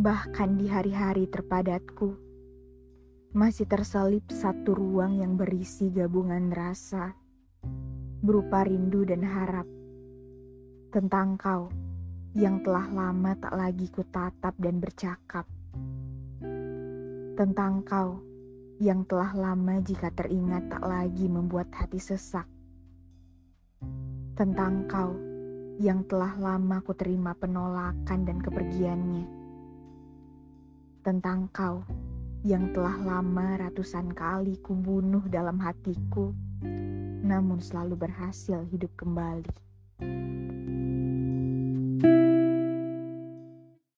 Bahkan di hari-hari terpadatku, masih terselip satu ruang yang berisi gabungan rasa, berupa rindu dan harap tentang kau yang telah lama tak lagi kutatap dan bercakap. Tentang kau yang telah lama jika teringat tak lagi membuat hati sesak. Tentang kau yang telah lama ku terima penolakan dan kepergiannya tentang kau yang telah lama ratusan kali kubunuh dalam hatiku, namun selalu berhasil hidup kembali.